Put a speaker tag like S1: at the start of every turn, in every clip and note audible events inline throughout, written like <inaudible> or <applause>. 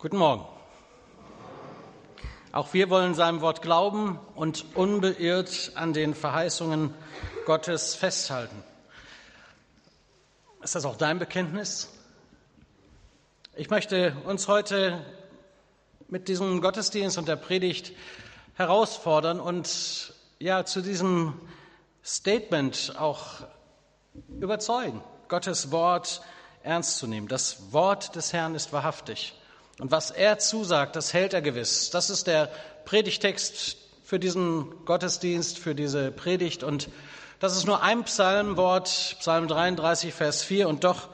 S1: Guten Morgen. Auch wir wollen seinem Wort glauben und unbeirrt an den Verheißungen Gottes festhalten. Ist das auch dein Bekenntnis? Ich möchte uns heute mit diesem Gottesdienst und der Predigt herausfordern und ja zu diesem Statement auch überzeugen, Gottes Wort ernst zu nehmen. Das Wort des Herrn ist wahrhaftig. Und was er zusagt, das hält er gewiss. Das ist der Predigtext für diesen Gottesdienst, für diese Predigt. Und das ist nur ein Psalmwort, Psalm 33, Vers 4. Und doch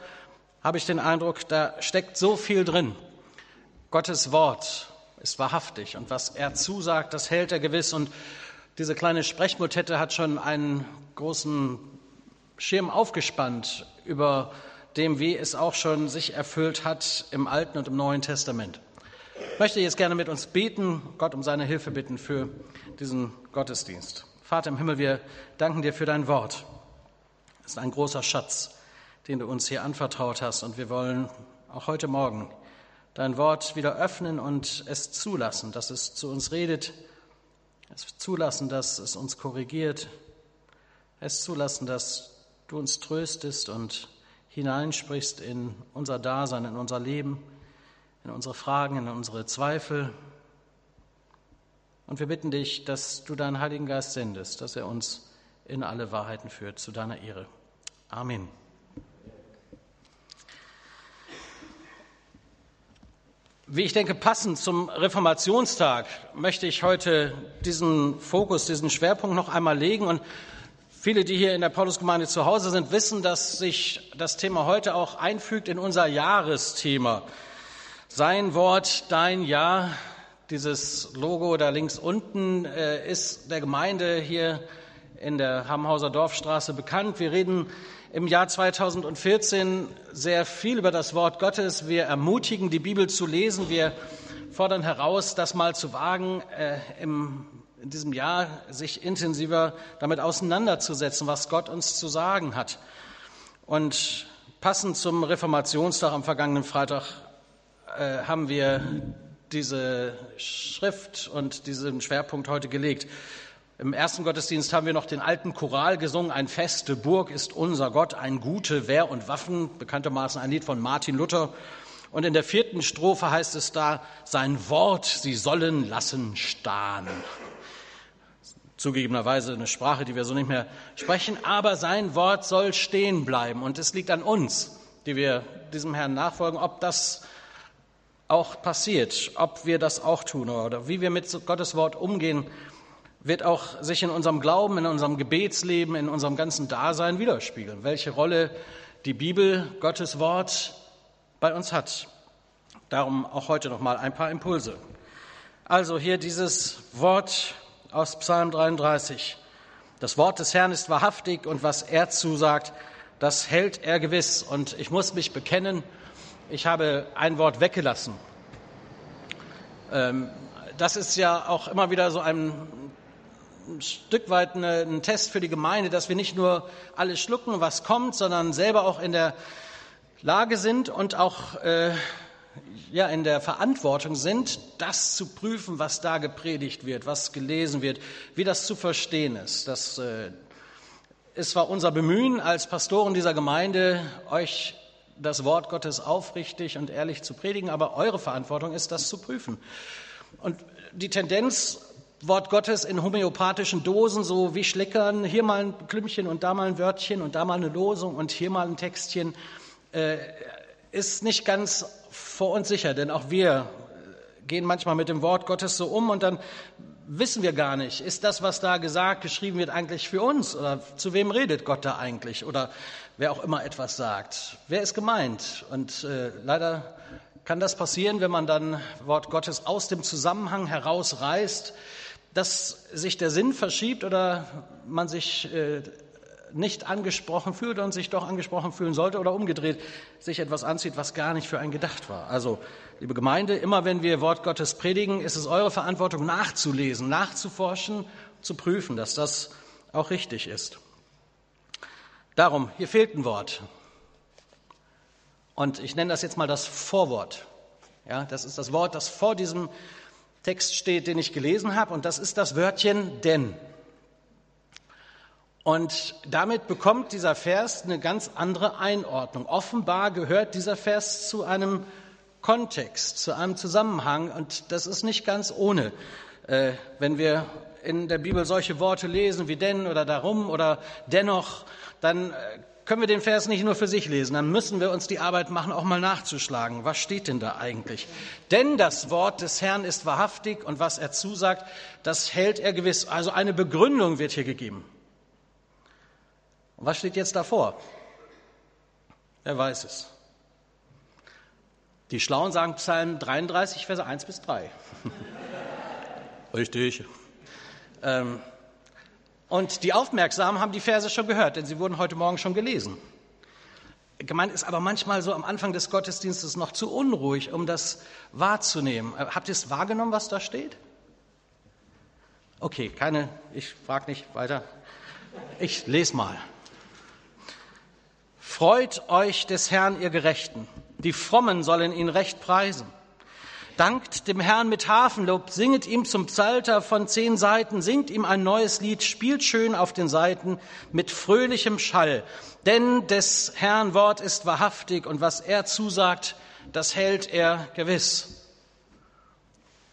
S1: habe ich den Eindruck, da steckt so viel drin. Gottes Wort ist wahrhaftig. Und was er zusagt, das hält er gewiss. Und diese kleine Sprechmotette hat schon einen großen Schirm aufgespannt über dem, wie es auch schon sich erfüllt hat im Alten und im Neuen Testament. Ich möchte jetzt gerne mit uns beten, Gott um seine Hilfe bitten für diesen Gottesdienst. Vater im Himmel, wir danken dir für dein Wort. Es ist ein großer Schatz, den du uns hier anvertraut hast. Und wir wollen auch heute Morgen dein Wort wieder öffnen und es zulassen, dass es zu uns redet, es zulassen, dass es uns korrigiert, es zulassen, dass du uns tröstest und hineinsprichst in unser Dasein, in unser Leben, in unsere Fragen, in unsere Zweifel. Und wir bitten dich, dass du deinen Heiligen Geist sendest, dass er uns in alle Wahrheiten führt, zu deiner Ehre. Amen. Wie ich denke, passend zum Reformationstag möchte ich heute diesen Fokus, diesen Schwerpunkt noch einmal legen und Viele, die hier in der Paulusgemeinde zu Hause sind, wissen, dass sich das Thema heute auch einfügt in unser Jahresthema. Sein Wort, dein Ja, dieses Logo da links unten äh, ist der Gemeinde hier in der Hamhauser Dorfstraße bekannt. Wir reden im Jahr 2014 sehr viel über das Wort Gottes. Wir ermutigen, die Bibel zu lesen. Wir fordern heraus, das mal zu wagen, äh, im in diesem Jahr sich intensiver damit auseinanderzusetzen, was Gott uns zu sagen hat. Und passend zum Reformationstag am vergangenen Freitag äh, haben wir diese Schrift und diesen Schwerpunkt heute gelegt. Im ersten Gottesdienst haben wir noch den alten Choral gesungen, ein feste Burg ist unser Gott, ein gute Wehr und Waffen, bekanntermaßen ein Lied von Martin Luther. Und in der vierten Strophe heißt es da, sein Wort sie sollen lassen stahn zugegebenerweise eine Sprache, die wir so nicht mehr sprechen, aber sein Wort soll stehen bleiben. Und es liegt an uns, die wir diesem Herrn nachfolgen, ob das auch passiert, ob wir das auch tun oder wie wir mit Gottes Wort umgehen, wird auch sich in unserem Glauben, in unserem Gebetsleben, in unserem ganzen Dasein widerspiegeln, welche Rolle die Bibel, Gottes Wort bei uns hat. Darum auch heute noch mal ein paar Impulse. Also hier dieses Wort aus Psalm 33. Das Wort des Herrn ist wahrhaftig und was er zusagt, das hält er gewiss. Und ich muss mich bekennen, ich habe ein Wort weggelassen. Ähm, das ist ja auch immer wieder so ein Stück weit ein Test für die Gemeinde, dass wir nicht nur alles schlucken, was kommt, sondern selber auch in der Lage sind und auch äh, ja, in der Verantwortung sind, das zu prüfen, was da gepredigt wird, was gelesen wird, wie das zu verstehen ist. Das äh, ist zwar unser Bemühen als Pastoren dieser Gemeinde, euch das Wort Gottes aufrichtig und ehrlich zu predigen, aber eure Verantwortung ist, das zu prüfen. Und die Tendenz, Wort Gottes in homöopathischen Dosen, so wie Schlickern, hier mal ein Klümpchen und da mal ein Wörtchen und da mal eine Losung und hier mal ein Textchen, äh, ist nicht ganz vor uns sicher, denn auch wir gehen manchmal mit dem Wort Gottes so um und dann wissen wir gar nicht, ist das, was da gesagt, geschrieben wird, eigentlich für uns oder zu wem redet Gott da eigentlich oder wer auch immer etwas sagt. Wer ist gemeint? Und äh, leider kann das passieren, wenn man dann Wort Gottes aus dem Zusammenhang herausreißt, dass sich der Sinn verschiebt oder man sich äh, nicht angesprochen fühlt und sich doch angesprochen fühlen sollte oder umgedreht sich etwas anzieht, was gar nicht für einen gedacht war. Also, liebe Gemeinde, immer wenn wir Wort Gottes predigen, ist es eure Verantwortung nachzulesen, nachzuforschen, zu prüfen, dass das auch richtig ist. Darum, hier fehlt ein Wort. Und ich nenne das jetzt mal das Vorwort. Ja, das ist das Wort, das vor diesem Text steht, den ich gelesen habe, und das ist das Wörtchen denn. Und damit bekommt dieser Vers eine ganz andere Einordnung. Offenbar gehört dieser Vers zu einem Kontext, zu einem Zusammenhang, und das ist nicht ganz ohne, äh, wenn wir in der Bibel solche Worte lesen wie denn oder darum oder dennoch, dann äh, können wir den Vers nicht nur für sich lesen, dann müssen wir uns die Arbeit machen, auch mal nachzuschlagen. Was steht denn da eigentlich? Denn das Wort des Herrn ist wahrhaftig und was er zusagt, das hält er gewiss. Also eine Begründung wird hier gegeben. Und was steht jetzt davor? Wer weiß es? Die Schlauen sagen Psalm 33, Verse 1 bis 3. <laughs> Richtig. Ähm, und die Aufmerksamen haben die Verse schon gehört, denn sie wurden heute Morgen schon gelesen. Gemeint ist aber manchmal so am Anfang des Gottesdienstes noch zu unruhig, um das wahrzunehmen. Äh, habt ihr es wahrgenommen, was da steht? Okay, keine, ich frage nicht weiter. Ich lese mal. Freut euch des Herrn, ihr Gerechten. Die Frommen sollen ihn recht preisen. Dankt dem Herrn mit Hafenlob, singet ihm zum Psalter von zehn Seiten, singt ihm ein neues Lied, spielt schön auf den Seiten mit fröhlichem Schall. Denn des Herrn Wort ist wahrhaftig und was er zusagt, das hält er gewiss.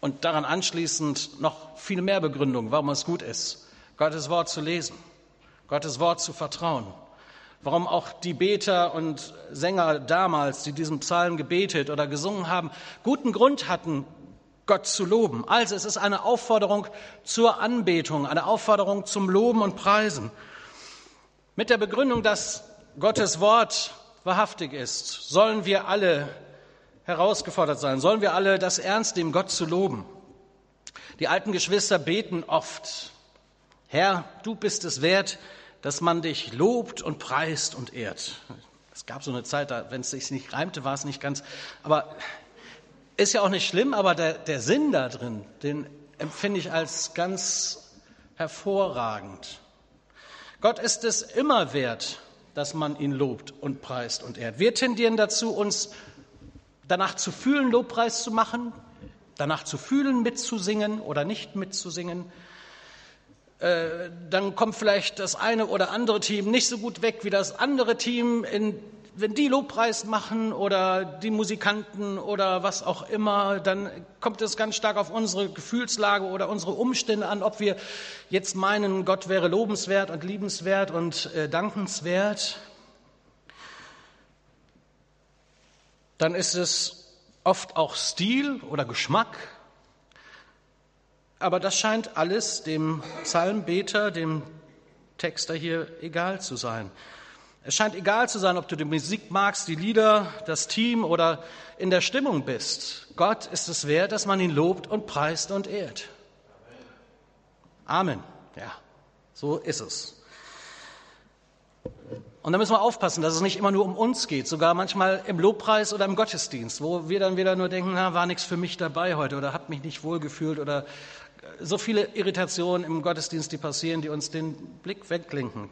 S1: Und daran anschließend noch viel mehr Begründung, warum es gut ist, Gottes Wort zu lesen, Gottes Wort zu vertrauen warum auch die Beter und Sänger damals, die diesen Psalm gebetet oder gesungen haben, guten Grund hatten, Gott zu loben. Also es ist eine Aufforderung zur Anbetung, eine Aufforderung zum Loben und Preisen. Mit der Begründung, dass Gottes Wort wahrhaftig ist, sollen wir alle herausgefordert sein, sollen wir alle das ernst nehmen, Gott zu loben. Die alten Geschwister beten oft, Herr, du bist es wert, dass man dich lobt und preist und ehrt. Es gab so eine Zeit, da, wenn es sich nicht reimte, war es nicht ganz. Aber ist ja auch nicht schlimm, aber der, der Sinn da drin, den empfinde ich als ganz hervorragend. Gott ist es immer wert, dass man ihn lobt und preist und ehrt. Wir tendieren dazu, uns danach zu fühlen, Lobpreis zu machen, danach zu fühlen, mitzusingen oder nicht mitzusingen. Äh, dann kommt vielleicht das eine oder andere Team nicht so gut weg wie das andere Team. In, wenn die Lobpreis machen oder die Musikanten oder was auch immer, dann kommt es ganz stark auf unsere Gefühlslage oder unsere Umstände an, ob wir jetzt meinen, Gott wäre lobenswert und liebenswert und äh, dankenswert. Dann ist es oft auch Stil oder Geschmack aber das scheint alles dem Psalmbeter, dem Texter hier egal zu sein. Es scheint egal zu sein, ob du die Musik magst, die Lieder, das Team oder in der Stimmung bist. Gott ist es wert, dass man ihn lobt und preist und ehrt. Amen. Ja, so ist es. Und da müssen wir aufpassen, dass es nicht immer nur um uns geht, sogar manchmal im Lobpreis oder im Gottesdienst, wo wir dann wieder nur denken, na, war nichts für mich dabei heute oder hab mich nicht wohlgefühlt oder so viele Irritationen im Gottesdienst, die passieren, die uns den Blick wegklinken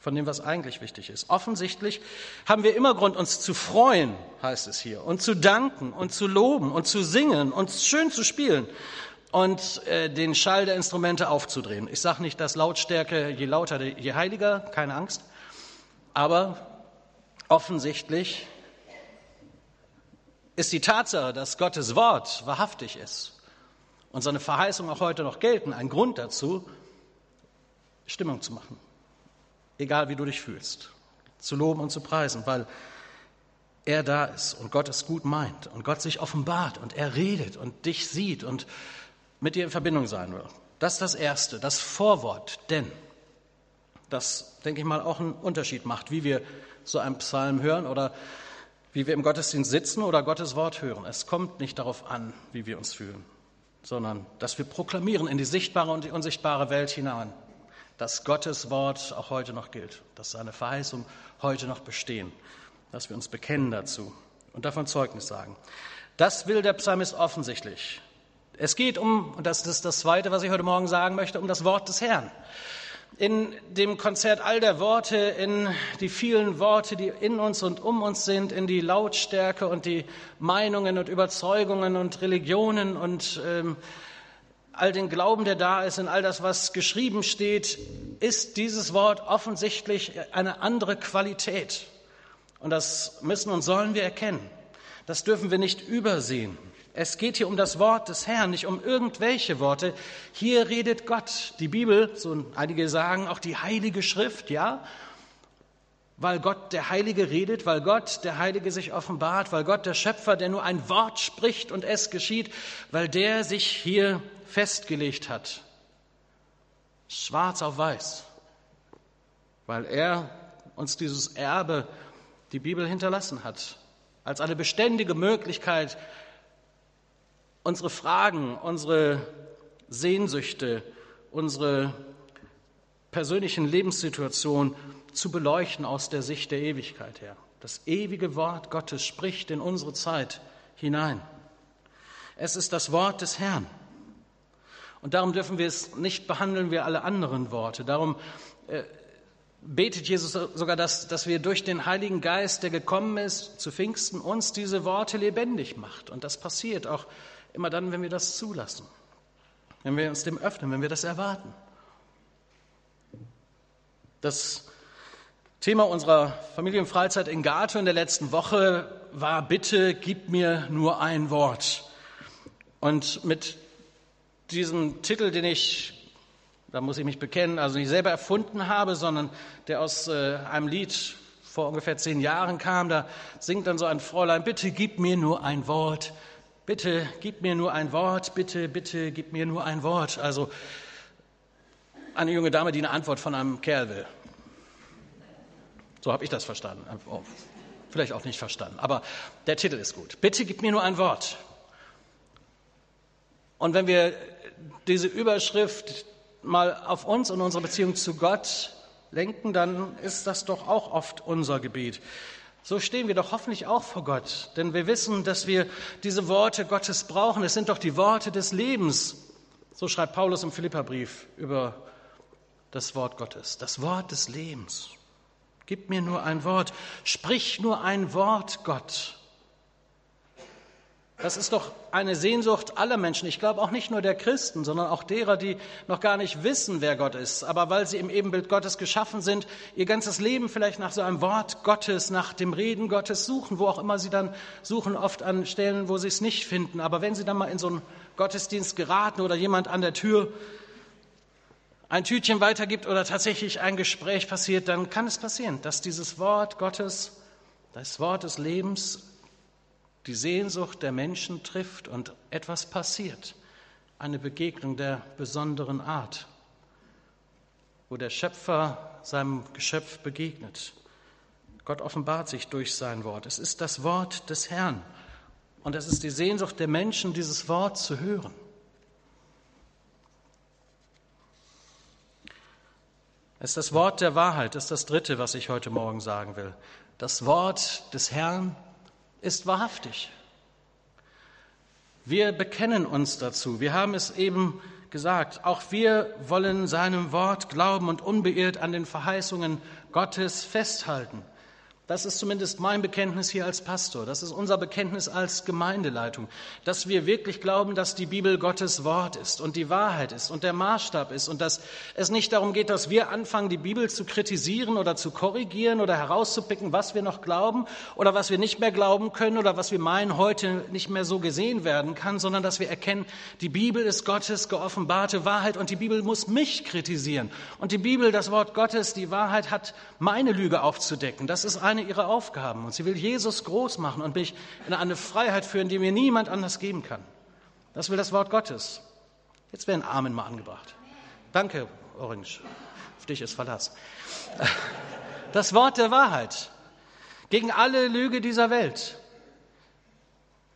S1: von dem, was eigentlich wichtig ist. Offensichtlich haben wir immer Grund, uns zu freuen, heißt es hier, und zu danken und zu loben und zu singen und schön zu spielen und äh, den Schall der Instrumente aufzudrehen. Ich sage nicht, dass Lautstärke je lauter, je heiliger, keine Angst, aber offensichtlich ist die Tatsache, dass Gottes Wort wahrhaftig ist und seine Verheißungen auch heute noch gelten, ein Grund dazu, Stimmung zu machen, egal wie du dich fühlst, zu loben und zu preisen, weil er da ist und Gott es gut meint und Gott sich offenbart und er redet und dich sieht und mit dir in Verbindung sein will. Das ist das Erste, das Vorwort, denn das, denke ich mal, auch einen Unterschied macht, wie wir so einen Psalm hören oder wie wir im Gottesdienst sitzen oder Gottes Wort hören. Es kommt nicht darauf an, wie wir uns fühlen sondern dass wir proklamieren in die sichtbare und die unsichtbare Welt hinein, dass Gottes Wort auch heute noch gilt, dass seine Verheißungen heute noch bestehen, dass wir uns bekennen dazu und davon Zeugnis sagen. Das will der Psalmist offensichtlich. Es geht um, und das ist das Zweite, was ich heute Morgen sagen möchte, um das Wort des Herrn. In dem Konzert all der Worte, in die vielen Worte, die in uns und um uns sind, in die Lautstärke und die Meinungen und Überzeugungen und Religionen und ähm, all den Glauben, der da ist, in all das, was geschrieben steht, ist dieses Wort offensichtlich eine andere Qualität. Und das müssen und sollen wir erkennen. Das dürfen wir nicht übersehen. Es geht hier um das Wort des Herrn, nicht um irgendwelche Worte. Hier redet Gott. Die Bibel, so einige sagen auch die Heilige Schrift, ja, weil Gott der Heilige redet, weil Gott der Heilige sich offenbart, weil Gott der Schöpfer, der nur ein Wort spricht und es geschieht, weil der sich hier festgelegt hat. Schwarz auf weiß. Weil er uns dieses Erbe, die Bibel hinterlassen hat, als eine beständige Möglichkeit, unsere Fragen, unsere Sehnsüchte, unsere persönlichen Lebenssituationen zu beleuchten aus der Sicht der Ewigkeit her. Das ewige Wort Gottes spricht in unsere Zeit hinein. Es ist das Wort des Herrn. Und darum dürfen wir es nicht behandeln wie alle anderen Worte. Darum äh, betet Jesus sogar, dass, dass wir durch den Heiligen Geist, der gekommen ist, zu Pfingsten uns diese Worte lebendig macht. Und das passiert auch Immer dann, wenn wir das zulassen, wenn wir uns dem öffnen, wenn wir das erwarten. Das Thema unserer Familienfreizeit in Gato in der letzten Woche war, bitte gib mir nur ein Wort. Und mit diesem Titel, den ich, da muss ich mich bekennen, also nicht selber erfunden habe, sondern der aus äh, einem Lied vor ungefähr zehn Jahren kam, da singt dann so ein Fräulein, bitte gib mir nur ein Wort, Bitte gib mir nur ein Wort, bitte, bitte gib mir nur ein Wort. Also eine junge Dame, die eine Antwort von einem Kerl will. So habe ich das verstanden. Oh, vielleicht auch nicht verstanden, aber der Titel ist gut. Bitte gib mir nur ein Wort. Und wenn wir diese Überschrift mal auf uns und unsere Beziehung zu Gott lenken, dann ist das doch auch oft unser Gebet. So stehen wir doch hoffentlich auch vor Gott, denn wir wissen, dass wir diese Worte Gottes brauchen. Es sind doch die Worte des Lebens. So schreibt Paulus im Philipperbrief über das Wort Gottes, das Wort des Lebens. Gib mir nur ein Wort, sprich nur ein Wort, Gott. Das ist doch eine Sehnsucht aller Menschen. Ich glaube auch nicht nur der Christen, sondern auch derer, die noch gar nicht wissen, wer Gott ist, aber weil sie im Ebenbild Gottes geschaffen sind, ihr ganzes Leben vielleicht nach so einem Wort Gottes, nach dem Reden Gottes suchen, wo auch immer sie dann suchen, oft an Stellen, wo sie es nicht finden. Aber wenn sie dann mal in so einen Gottesdienst geraten oder jemand an der Tür ein Tütchen weitergibt oder tatsächlich ein Gespräch passiert, dann kann es passieren, dass dieses Wort Gottes, das Wort des Lebens die Sehnsucht der Menschen trifft und etwas passiert, eine Begegnung der besonderen Art, wo der Schöpfer seinem Geschöpf begegnet. Gott offenbart sich durch sein Wort. Es ist das Wort des Herrn und es ist die Sehnsucht der Menschen, dieses Wort zu hören. Es ist das Wort der Wahrheit, das ist das Dritte, was ich heute Morgen sagen will. Das Wort des Herrn ist wahrhaftig. Wir bekennen uns dazu. Wir haben es eben gesagt. Auch wir wollen seinem Wort glauben und unbeirrt an den Verheißungen Gottes festhalten. Das ist zumindest mein Bekenntnis hier als Pastor. Das ist unser Bekenntnis als Gemeindeleitung, dass wir wirklich glauben, dass die Bibel Gottes Wort ist und die Wahrheit ist und der Maßstab ist und dass es nicht darum geht, dass wir anfangen, die Bibel zu kritisieren oder zu korrigieren oder herauszupicken, was wir noch glauben oder was wir nicht mehr glauben können oder was wir meinen, heute nicht mehr so gesehen werden kann, sondern dass wir erkennen, die Bibel ist Gottes geoffenbarte Wahrheit und die Bibel muss mich kritisieren. Und die Bibel, das Wort Gottes, die Wahrheit hat meine Lüge aufzudecken. Das ist eine eine ihrer Aufgaben. Und sie will Jesus groß machen und mich in eine Freiheit führen, die mir niemand anders geben kann. Das will das Wort Gottes. Jetzt werden Amen mal angebracht. Danke, Orange. Auf dich ist Verlass. <laughs> Das Wort der Wahrheit. Gegen alle Lüge dieser Welt.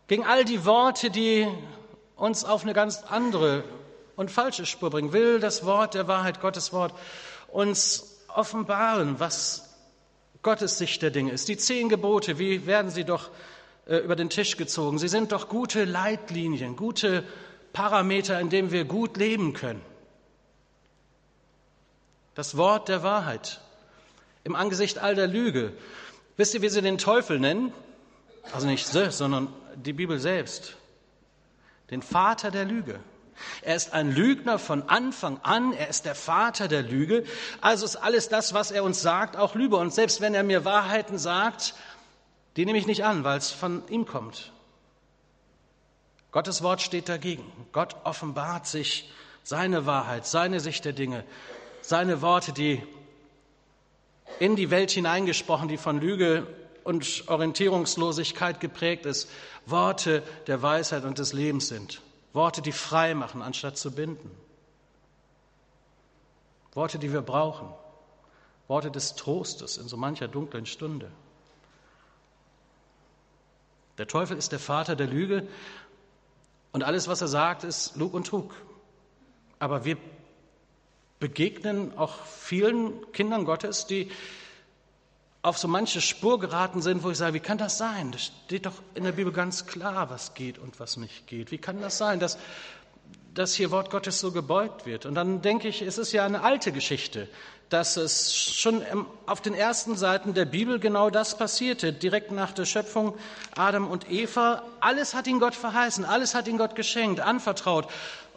S1: Gegen all die Worte, die uns auf eine ganz andere und falsche Spur bringen, will das Wort der Wahrheit, Gottes Wort, uns offenbaren, was Gottes Sicht der Dinge ist. Die zehn Gebote, wie werden sie doch äh, über den Tisch gezogen? Sie sind doch gute Leitlinien, gute Parameter, in denen wir gut leben können. Das Wort der Wahrheit. Im Angesicht all der Lüge. Wisst ihr, wie sie den Teufel nennen? Also nicht sie, sondern die Bibel selbst. Den Vater der Lüge. Er ist ein Lügner von Anfang an. Er ist der Vater der Lüge. Also ist alles das, was er uns sagt, auch Lüge. Und selbst wenn er mir Wahrheiten sagt, die nehme ich nicht an, weil es von ihm kommt. Gottes Wort steht dagegen. Gott offenbart sich seine Wahrheit, seine Sicht der Dinge, seine Worte, die in die Welt hineingesprochen, die von Lüge und Orientierungslosigkeit geprägt ist, Worte der Weisheit und des Lebens sind. Worte, die frei machen, anstatt zu binden. Worte, die wir brauchen. Worte des Trostes in so mancher dunklen Stunde. Der Teufel ist der Vater der Lüge und alles, was er sagt, ist Lug und Trug. Aber wir begegnen auch vielen Kindern Gottes, die auf so manche Spur geraten sind, wo ich sage, wie kann das sein? Das steht doch in der Bibel ganz klar, was geht und was nicht geht. Wie kann das sein, dass, dass hier Wort Gottes so gebeugt wird? Und dann denke ich, es ist ja eine alte Geschichte, dass es schon auf den ersten Seiten der Bibel genau das passierte, direkt nach der Schöpfung Adam und Eva. Alles hat ihn Gott verheißen, alles hat ihn Gott geschenkt, anvertraut.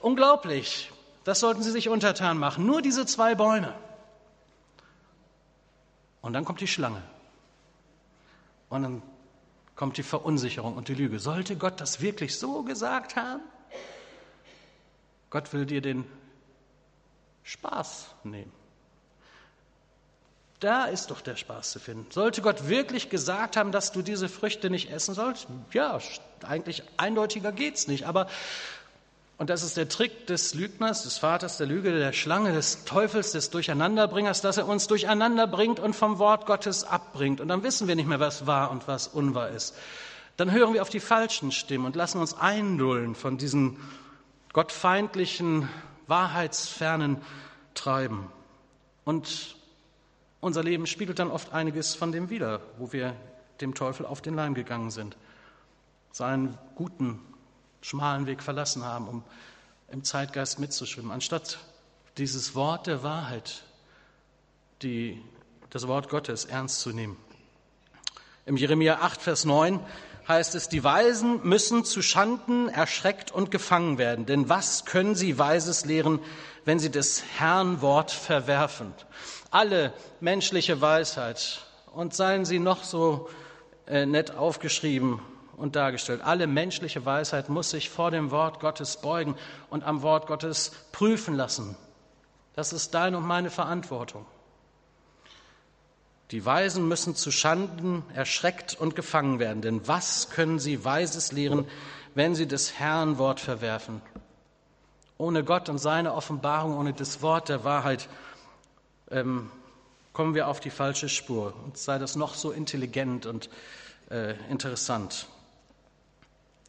S1: Unglaublich. Das sollten Sie sich untertan machen. Nur diese zwei Bäume. Und dann kommt die Schlange. Und dann kommt die Verunsicherung und die Lüge. Sollte Gott das wirklich so gesagt haben? Gott will dir den Spaß nehmen. Da ist doch der Spaß zu finden. Sollte Gott wirklich gesagt haben, dass du diese Früchte nicht essen sollst? Ja, eigentlich eindeutiger geht's nicht. Aber und das ist der Trick des Lügners, des Vaters der Lüge, der Schlange, des Teufels, des Durcheinanderbringers, dass er uns durcheinander bringt und vom Wort Gottes abbringt. Und dann wissen wir nicht mehr, was wahr und was unwahr ist. Dann hören wir auf die falschen Stimmen und lassen uns einlullen von diesen gottfeindlichen, wahrheitsfernen Treiben. Und unser Leben spiegelt dann oft einiges von dem wider, wo wir dem Teufel auf den Leim gegangen sind. Seinen guten schmalen Weg verlassen haben, um im Zeitgeist mitzuschwimmen, anstatt dieses Wort der Wahrheit, die, das Wort Gottes ernst zu nehmen. Im Jeremia 8, Vers 9 heißt es, die Weisen müssen zu Schanden erschreckt und gefangen werden. Denn was können sie Weises lehren, wenn sie des Herrn Wort verwerfen? Alle menschliche Weisheit, und seien sie noch so äh, nett aufgeschrieben und dargestellt. Alle menschliche Weisheit muss sich vor dem Wort Gottes beugen und am Wort Gottes prüfen lassen. Das ist deine und meine Verantwortung. Die Weisen müssen zu Schanden erschreckt und gefangen werden, denn was können sie Weises lehren, wenn sie des Herrn Wort verwerfen? Ohne Gott und seine Offenbarung, ohne das Wort der Wahrheit ähm, kommen wir auf die falsche Spur. Und sei das noch so intelligent und äh, interessant.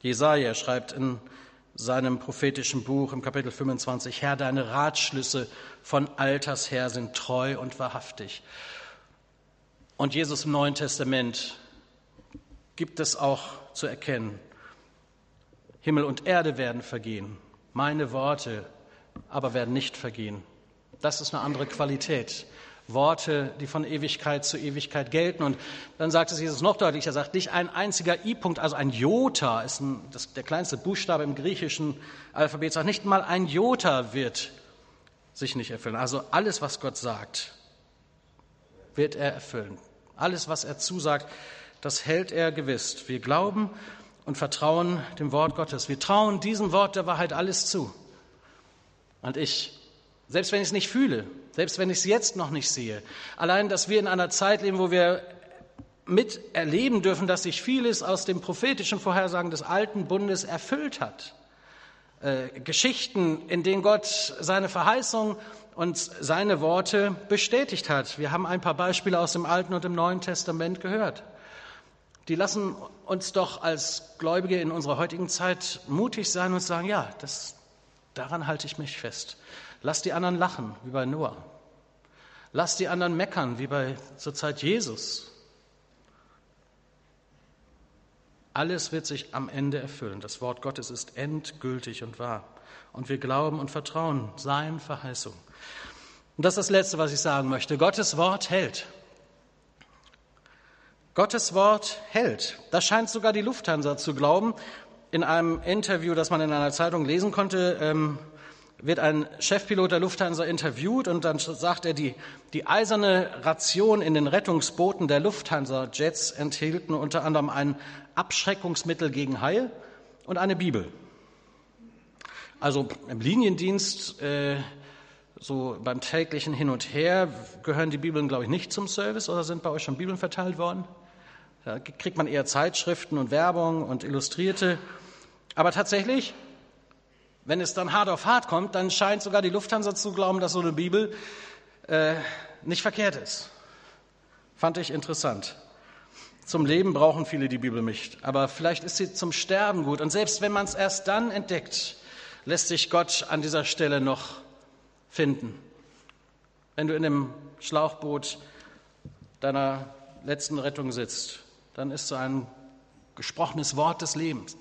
S1: Jesaja schreibt in seinem prophetischen Buch im Kapitel 25, Herr, deine Ratschlüsse von Alters her sind treu und wahrhaftig. Und Jesus im Neuen Testament gibt es auch zu erkennen. Himmel und Erde werden vergehen, meine Worte aber werden nicht vergehen. Das ist eine andere Qualität. Worte, die von Ewigkeit zu Ewigkeit gelten. Und dann sagt es Jesus noch deutlicher, er sagt, nicht ein einziger I-Punkt, also ein Jota ist ein, das, der kleinste Buchstabe im griechischen Alphabet, sagt, nicht mal ein Jota wird sich nicht erfüllen. Also alles, was Gott sagt, wird er erfüllen. Alles, was er zusagt, das hält er gewiss. Wir glauben und vertrauen dem Wort Gottes. Wir trauen diesem Wort der Wahrheit alles zu. Und ich, selbst wenn ich es nicht fühle, selbst wenn ich es jetzt noch nicht sehe. Allein, dass wir in einer Zeit leben, wo wir miterleben dürfen, dass sich vieles aus dem prophetischen Vorhersagen des alten Bundes erfüllt hat. Äh, Geschichten, in denen Gott seine Verheißung und seine Worte bestätigt hat. Wir haben ein paar Beispiele aus dem Alten und dem Neuen Testament gehört. Die lassen uns doch als Gläubige in unserer heutigen Zeit mutig sein und sagen, ja, das, daran halte ich mich fest. Lass die anderen lachen, wie bei Noah. Lass die anderen meckern, wie bei zur Zeit Jesus. Alles wird sich am Ende erfüllen. Das Wort Gottes ist endgültig und wahr. Und wir glauben und vertrauen seinen Verheißungen. Und das ist das Letzte, was ich sagen möchte. Gottes Wort hält. Gottes Wort hält. Das scheint sogar die Lufthansa zu glauben. In einem Interview, das man in einer Zeitung lesen konnte, ähm, wird ein Chefpilot der Lufthansa interviewt und dann sagt er, die, die eiserne Ration in den Rettungsbooten der Lufthansa-Jets enthielten unter anderem ein Abschreckungsmittel gegen Haie und eine Bibel. Also im Liniendienst, äh, so beim täglichen Hin und Her, gehören die Bibeln, glaube ich, nicht zum Service oder sind bei euch schon Bibeln verteilt worden? Da kriegt man eher Zeitschriften und Werbung und Illustrierte. Aber tatsächlich, wenn es dann hart auf hart kommt, dann scheint sogar die Lufthansa zu glauben, dass so eine Bibel äh, nicht verkehrt ist. Fand ich interessant. Zum Leben brauchen viele die Bibel nicht, aber vielleicht ist sie zum Sterben gut. Und selbst wenn man es erst dann entdeckt, lässt sich Gott an dieser Stelle noch finden. Wenn du in dem Schlauchboot deiner letzten Rettung sitzt, dann ist so ein gesprochenes Wort des Lebens,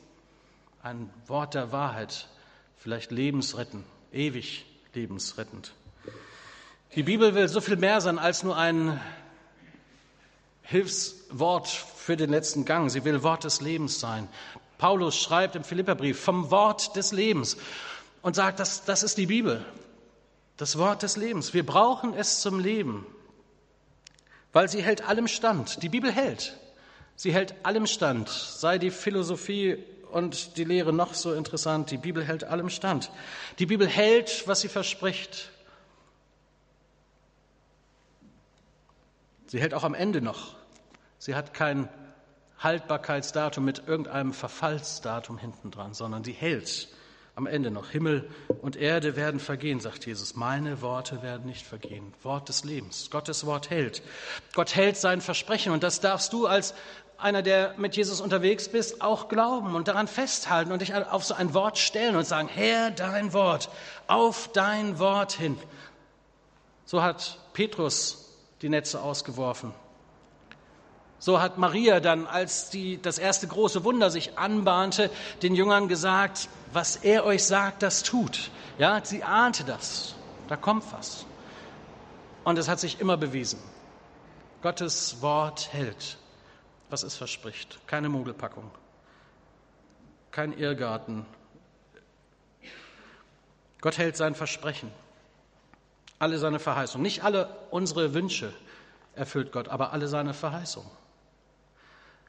S1: ein Wort der Wahrheit, vielleicht lebensrettend, ewig lebensrettend. Die Bibel will so viel mehr sein als nur ein Hilfswort für den letzten Gang. Sie will Wort des Lebens sein. Paulus schreibt im Philipperbrief vom Wort des Lebens und sagt, das, das ist die Bibel, das Wort des Lebens. Wir brauchen es zum Leben, weil sie hält allem stand. Die Bibel hält. Sie hält allem stand, sei die Philosophie und die Lehre noch so interessant. Die Bibel hält allem stand. Die Bibel hält, was sie verspricht. Sie hält auch am Ende noch. Sie hat kein Haltbarkeitsdatum mit irgendeinem Verfallsdatum hinten dran, sondern sie hält am Ende noch. Himmel und Erde werden vergehen, sagt Jesus. Meine Worte werden nicht vergehen. Wort des Lebens. Gottes Wort hält. Gott hält sein Versprechen und das darfst du als einer, der mit Jesus unterwegs bist, auch glauben und daran festhalten und dich auf so ein Wort stellen und sagen, Herr, dein Wort, auf dein Wort hin. So hat Petrus die Netze ausgeworfen. So hat Maria dann, als die, das erste große Wunder sich anbahnte, den Jüngern gesagt, was er euch sagt, das tut. Ja, sie ahnte das. Da kommt was. Und es hat sich immer bewiesen. Gottes Wort hält was es verspricht. Keine Mogelpackung, kein Irrgarten. Gott hält sein Versprechen, alle seine Verheißungen. Nicht alle unsere Wünsche erfüllt Gott, aber alle seine Verheißungen.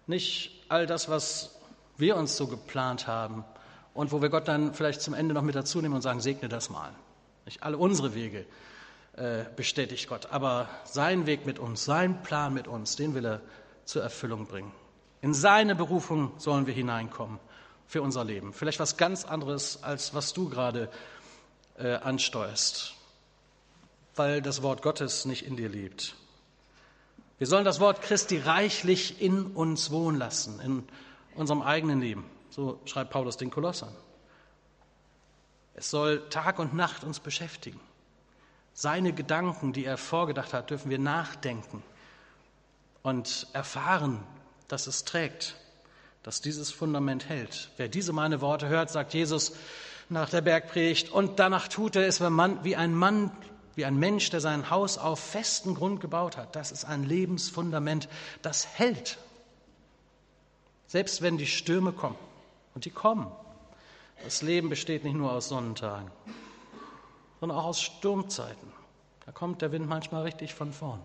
S1: Nicht all das, was wir uns so geplant haben und wo wir Gott dann vielleicht zum Ende noch mit dazu nehmen und sagen, segne das mal. Nicht alle unsere Wege äh, bestätigt Gott, aber sein Weg mit uns, sein Plan mit uns, den will er zur Erfüllung bringen. In seine Berufung sollen wir hineinkommen für unser Leben. Vielleicht was ganz anderes, als was du gerade äh, ansteuerst, weil das Wort Gottes nicht in dir lebt. Wir sollen das Wort Christi reichlich in uns wohnen lassen, in unserem eigenen Leben. So schreibt Paulus den Kolossern. Es soll Tag und Nacht uns beschäftigen. Seine Gedanken, die er vorgedacht hat, dürfen wir nachdenken und erfahren, dass es trägt, dass dieses Fundament hält. Wer diese meine Worte hört, sagt Jesus nach der Bergpredigt, und danach tut er es wie ein Mann, wie ein Mensch, der sein Haus auf festen Grund gebaut hat. Das ist ein Lebensfundament, das hält. Selbst wenn die Stürme kommen, und die kommen. Das Leben besteht nicht nur aus Sonnentagen, sondern auch aus Sturmzeiten. Da kommt der Wind manchmal richtig von vorn.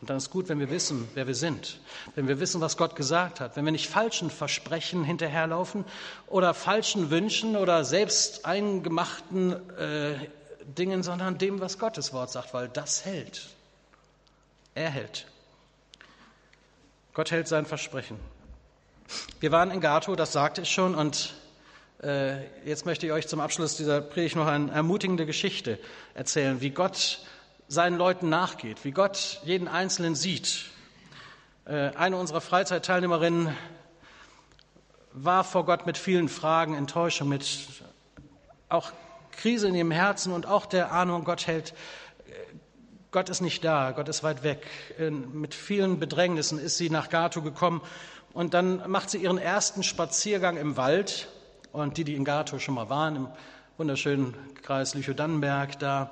S1: Und dann ist gut, wenn wir wissen, wer wir sind, wenn wir wissen, was Gott gesagt hat, wenn wir nicht falschen Versprechen hinterherlaufen oder falschen Wünschen oder selbst eingemachten äh, Dingen, sondern dem, was Gottes Wort sagt, weil das hält. Er hält. Gott hält sein Versprechen. Wir waren in Gato, das sagte ich schon, und äh, jetzt möchte ich euch zum Abschluss dieser Predigt noch eine ermutigende Geschichte erzählen, wie Gott seinen Leuten nachgeht, wie Gott jeden Einzelnen sieht. Äh, eine unserer Freizeitteilnehmerinnen war vor Gott mit vielen Fragen, Enttäuschung, mit auch Krise in ihrem Herzen und auch der Ahnung, Gott hält, Gott ist nicht da, Gott ist weit weg. Mit vielen Bedrängnissen ist sie nach Gato gekommen und dann macht sie ihren ersten Spaziergang im Wald. Und die, die in Gato schon mal waren, im wunderschönen Kreis Lüchow-Dannenberg, da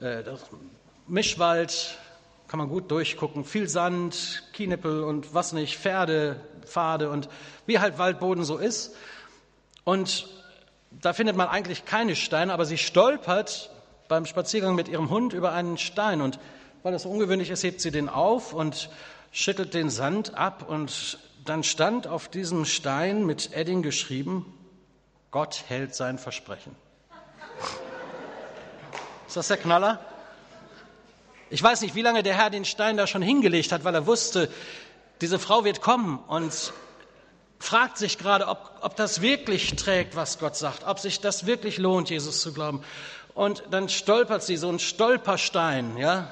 S1: äh, Mischwald, kann man gut durchgucken, viel Sand, Kienippel und was nicht, Pferde, Pfade und wie halt Waldboden so ist. Und da findet man eigentlich keine Steine, aber sie stolpert beim Spaziergang mit ihrem Hund über einen Stein. Und weil das so ungewöhnlich ist, hebt sie den auf und schüttelt den Sand ab. Und dann stand auf diesem Stein mit Edding geschrieben, Gott hält sein Versprechen. Ist das der Knaller? Ich weiß nicht, wie lange der Herr den Stein da schon hingelegt hat, weil er wusste, diese Frau wird kommen und fragt sich gerade, ob, ob das wirklich trägt, was Gott sagt, ob sich das wirklich lohnt, Jesus zu glauben. Und dann stolpert sie, so ein Stolperstein, ja,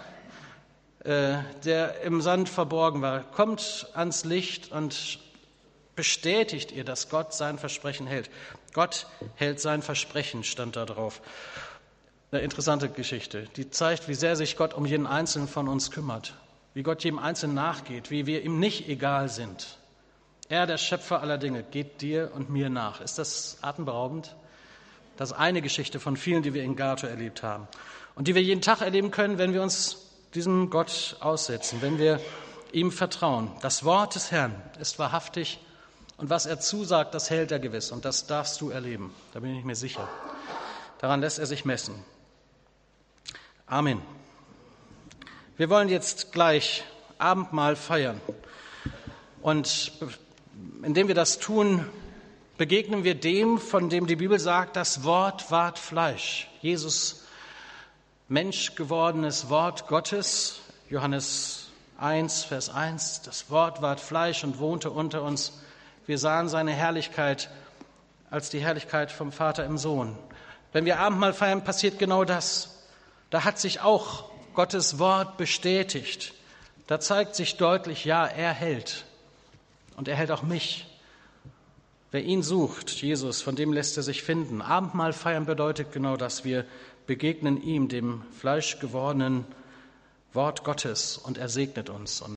S1: äh, der im Sand verborgen war, kommt ans Licht und bestätigt ihr, dass Gott sein Versprechen hält. Gott hält sein Versprechen, stand da drauf. Eine interessante Geschichte, die zeigt, wie sehr sich Gott um jeden Einzelnen von uns kümmert, wie Gott jedem Einzelnen nachgeht, wie wir ihm nicht egal sind. Er, der Schöpfer aller Dinge, geht dir und mir nach. Ist das atemberaubend? Das ist eine Geschichte von vielen, die wir in Gato erlebt haben und die wir jeden Tag erleben können, wenn wir uns diesem Gott aussetzen, wenn wir ihm vertrauen. Das Wort des Herrn ist wahrhaftig und was er zusagt, das hält er gewiss und das darfst du erleben. Da bin ich mir sicher. Daran lässt er sich messen. Amen. Wir wollen jetzt gleich Abendmahl feiern und indem wir das tun, begegnen wir dem, von dem die Bibel sagt, das Wort ward Fleisch. Jesus, Mensch gewordenes Wort Gottes, Johannes 1, Vers 1, das Wort ward Fleisch und wohnte unter uns. Wir sahen seine Herrlichkeit als die Herrlichkeit vom Vater im Sohn. Wenn wir Abendmahl feiern, passiert genau das. Da hat sich auch Gottes Wort bestätigt. Da zeigt sich deutlich, ja, er hält und er hält auch mich. Wer ihn sucht, Jesus, von dem lässt er sich finden. Abendmahl feiern bedeutet genau das. Wir begegnen ihm, dem fleischgewordenen Wort Gottes, und er segnet uns. Und